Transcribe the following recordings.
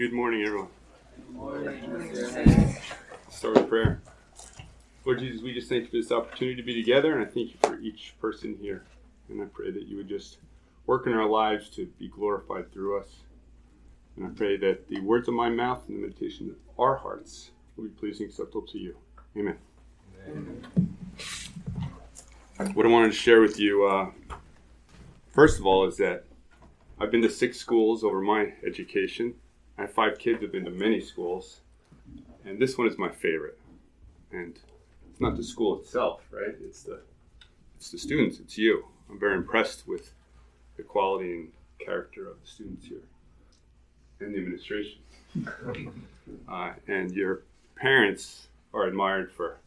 Good morning, everyone. Good morning. Start with prayer. Lord Jesus, we just thank you for this opportunity to be together, and I thank you for each person here. And I pray that you would just work in our lives to be glorified through us. And I pray that the words of my mouth and the meditation of our hearts will be pleasing and acceptable to you. Amen. Amen. What I wanted to share with you, uh, first of all, is that I've been to six schools over my education. I have five kids who've been to many schools, and this one is my favorite. And it's not the school itself, right? It's the it's the students. It's you. I'm very impressed with the quality and character of the students here, and the administration. uh, and your parents are admired for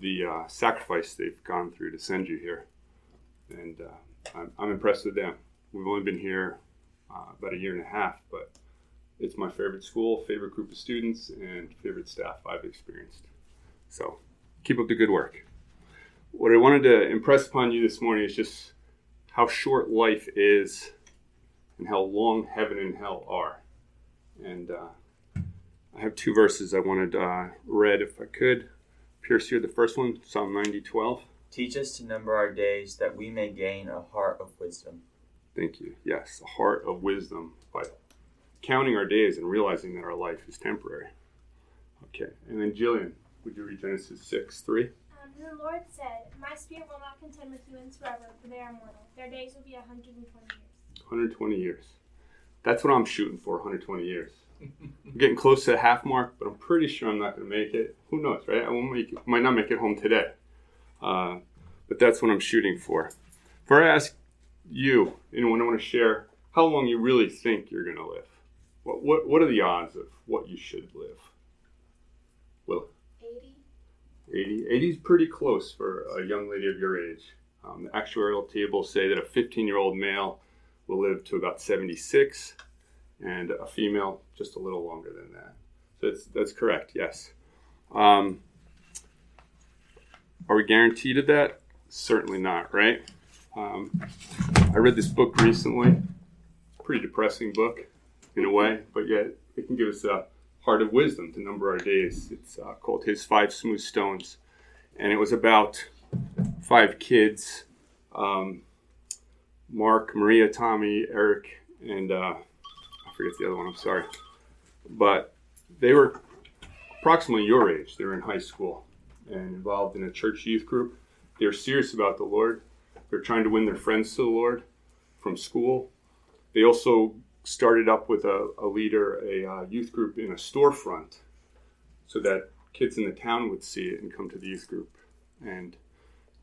the uh, sacrifice they've gone through to send you here, and uh, I'm, I'm impressed with them. We've only been here uh, about a year and a half, but it's my favorite school, favorite group of students, and favorite staff I've experienced. So keep up the good work. What I wanted to impress upon you this morning is just how short life is and how long heaven and hell are. And uh, I have two verses I wanted uh, read if I could. Pierce here, the first one, Psalm 90 12. Teach us to number our days that we may gain a heart of wisdom. Thank you. Yes, a heart of wisdom by counting our days and realizing that our life is temporary. Okay, and then Jillian, would you read Genesis 6 3? Um, the Lord said, My spirit will not contend with humans forever, for they are mortal. Their days will be 120 years. 120 years. That's what I'm shooting for 120 years. I'm getting close to the half mark, but I'm pretty sure I'm not going to make it. Who knows, right? I won't make it, might not make it home today. Uh, but that's what I'm shooting for. Before I ask you, anyone I want to share how long you really think you're going to live. What, what, what are the odds of what you should live? Will? 80. 80. 80 is pretty close for a young lady of your age. Um, the actuarial tables say that a 15 year old male will live to about 76 and a female just a little longer than that. So that's, that's correct, yes. Um, are we guaranteed of that? Certainly not, right? Um, I read this book recently. Pretty depressing book in a way, but yet it can give us a heart of wisdom to number our days. It's uh, called His Five Smooth Stones. And it was about five kids um, Mark, Maria, Tommy, Eric, and uh, I forget the other one, I'm sorry. But they were approximately your age. They were in high school and involved in a church youth group. They were serious about the Lord they're trying to win their friends to the Lord from school. They also started up with a, a leader, a uh, youth group in a storefront, so that kids in the town would see it and come to the youth group. And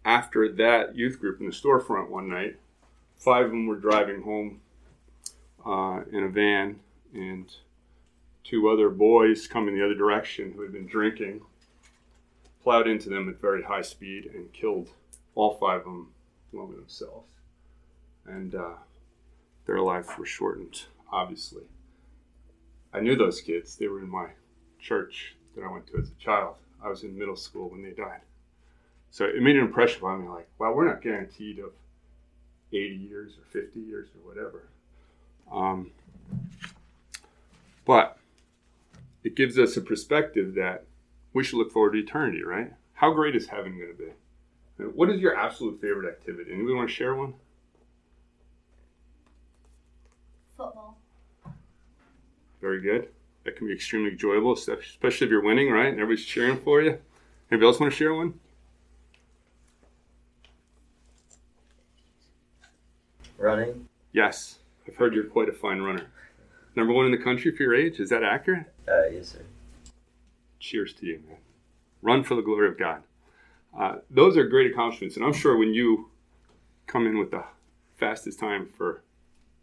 after that youth group in the storefront one night, five of them were driving home uh, in a van, and two other boys coming the other direction who had been drinking plowed into them at very high speed and killed all five of them along with themselves. And uh, their lives were shortened, obviously. I knew those kids. They were in my church that I went to as a child. I was in middle school when they died. So it made an impression on me like, wow, we're not guaranteed of 80 years or 50 years or whatever. Um, but it gives us a perspective that we should look forward to eternity, right? How great is heaven going to be? What is your absolute favorite activity? Anybody want to share one? Very good. That can be extremely enjoyable, especially if you're winning, right? And everybody's cheering for you. Anybody else want to share one? Running. Yes, I've heard you're quite a fine runner. Number one in the country for your age. Is that accurate? Uh, yes, sir. Cheers to you, man. Run for the glory of God. Uh, those are great accomplishments, and I'm sure when you come in with the fastest time for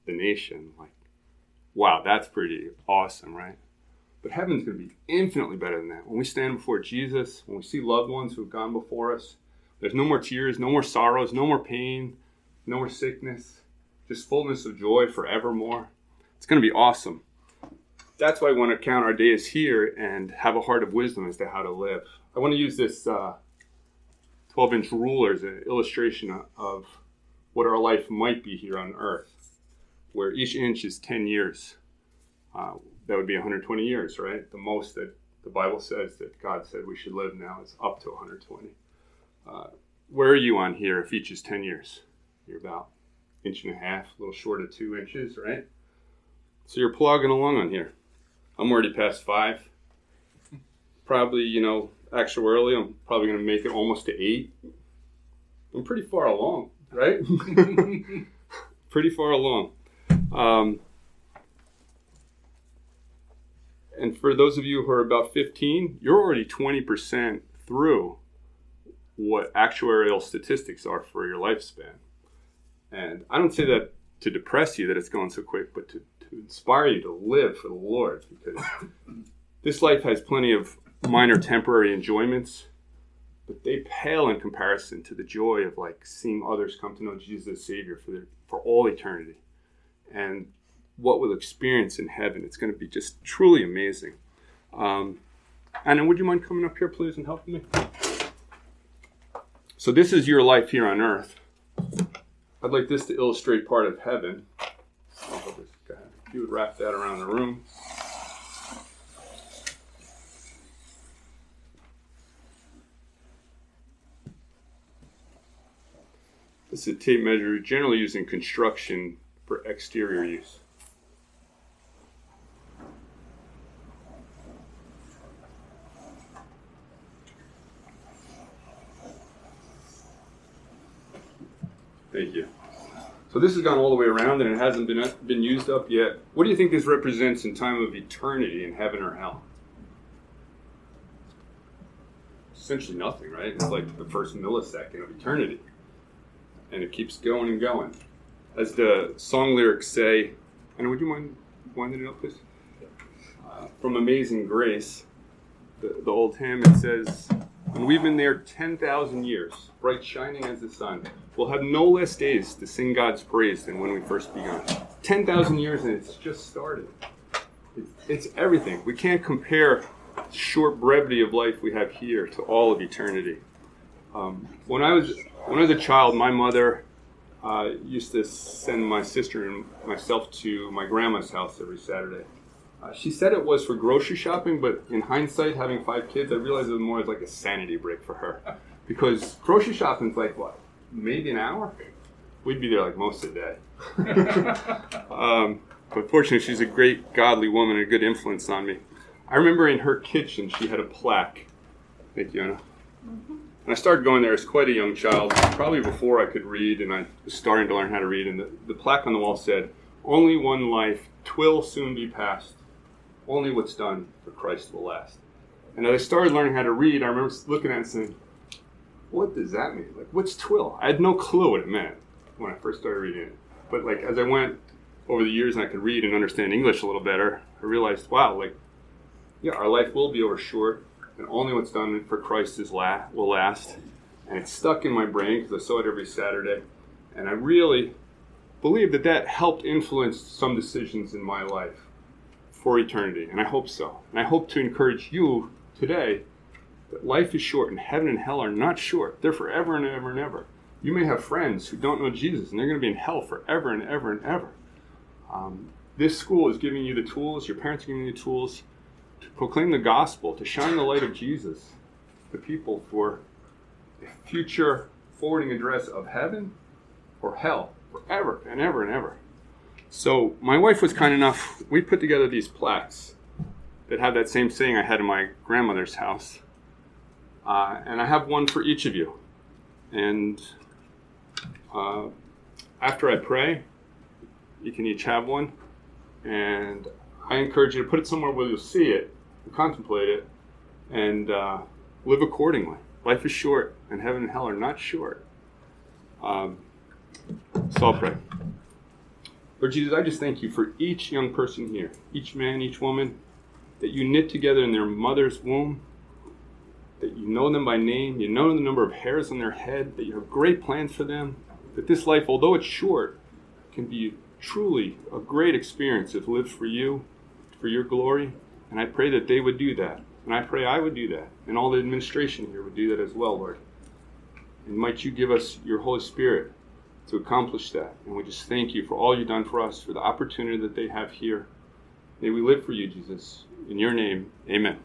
the nation, like, wow, that's pretty awesome, right? But heaven's going to be infinitely better than that. When we stand before Jesus, when we see loved ones who have gone before us, there's no more tears, no more sorrows, no more pain, no more sickness, just fullness of joy forevermore. It's going to be awesome. That's why I want to count our days here and have a heart of wisdom as to how to live. I want to use this uh, 12 inch ruler as an illustration of what our life might be here on earth, where each inch is 10 years. Uh, that would be 120 years, right? The most that the Bible says that God said we should live now is up to 120. Uh, where are you on here if each is 10 years? You're about inch and a half, a little short of two inches, right? So you're plugging along on here. I'm already past five. Probably, you know, actuarially, I'm probably going to make it almost to eight. I'm pretty far along, right? pretty far along. Um, and for those of you who are about 15, you're already 20% through what actuarial statistics are for your lifespan. And I don't say that to depress you that it's going so quick, but to, to inspire you to live for the Lord because this life has plenty of minor temporary enjoyments, but they pale in comparison to the joy of like seeing others come to know Jesus as Savior for their, for all eternity. And what we'll experience in heaven. It's going to be just truly amazing. Um, Anna, would you mind coming up here, please, and helping me? So, this is your life here on earth. I'd like this to illustrate part of heaven. You would wrap that around the room. This is a tape measure generally used in construction for exterior use. Thank you. So this has gone all the way around and it hasn't been been used up yet. What do you think this represents in time of eternity in heaven or hell? Essentially nothing, right? It's like the first millisecond of eternity. And it keeps going and going. As the song lyrics say, and would you mind winding it up, please? Uh, from Amazing Grace, the, the old hymn, it says, and we've been there 10,000 years, bright shining as the sun. We'll have no less days to sing God's praise than when we first began. 10,000 years and it's just started. It's, it's everything. We can't compare short brevity of life we have here to all of eternity. Um, when I was when I was a child, my mother uh, used to send my sister and myself to my grandma's house every Saturday. Uh, she said it was for grocery shopping, but in hindsight, having five kids, I realized it was more like a sanity break for her. Because grocery shopping's like what, maybe an hour? We'd be there like most of the day. um, but fortunately, she's a great, godly woman, and a good influence on me. I remember in her kitchen, she had a plaque. Thank you, Anna. Mm-hmm. And I started going there as quite a young child, probably before I could read, and I was starting to learn how to read. And the, the plaque on the wall said, Only one life, twill soon be past only what's done for Christ will last. And as I started learning how to read, I remember looking at it and saying, what does that mean? Like, what's twill? I had no clue what it meant when I first started reading it. But like as I went over the years and I could read and understand English a little better, I realized, wow, like, yeah, our life will be over short, and only what's done for Christ is la- will last. And it's stuck in my brain because I saw it every Saturday, and I really believe that that helped influence some decisions in my life for eternity, and I hope so. And I hope to encourage you today that life is short and heaven and hell are not short. They're forever and ever and ever. You may have friends who don't know Jesus and they're going to be in hell forever and ever and ever. Um, this school is giving you the tools, your parents are giving you the tools to proclaim the gospel, to shine the light of Jesus to people for a future forwarding address of heaven or hell forever and ever and ever. So my wife was kind enough. We put together these plaques that have that same saying I had in my grandmother's house, uh, and I have one for each of you. And uh, after I pray, you can each have one, and I encourage you to put it somewhere where you'll see it, contemplate it, and uh, live accordingly. Life is short, and heaven and hell are not short. Um, so I'll pray. Lord Jesus, I just thank you for each young person here, each man, each woman, that you knit together in their mother's womb, that you know them by name, you know the number of hairs on their head, that you have great plans for them, that this life, although it's short, can be truly a great experience if lived for you, for your glory. And I pray that they would do that. And I pray I would do that. And all the administration here would do that as well, Lord. And might you give us your Holy Spirit to accomplish that. And we just thank you for all you've done for us, for the opportunity that they have here. May we live for you, Jesus. In your name, amen.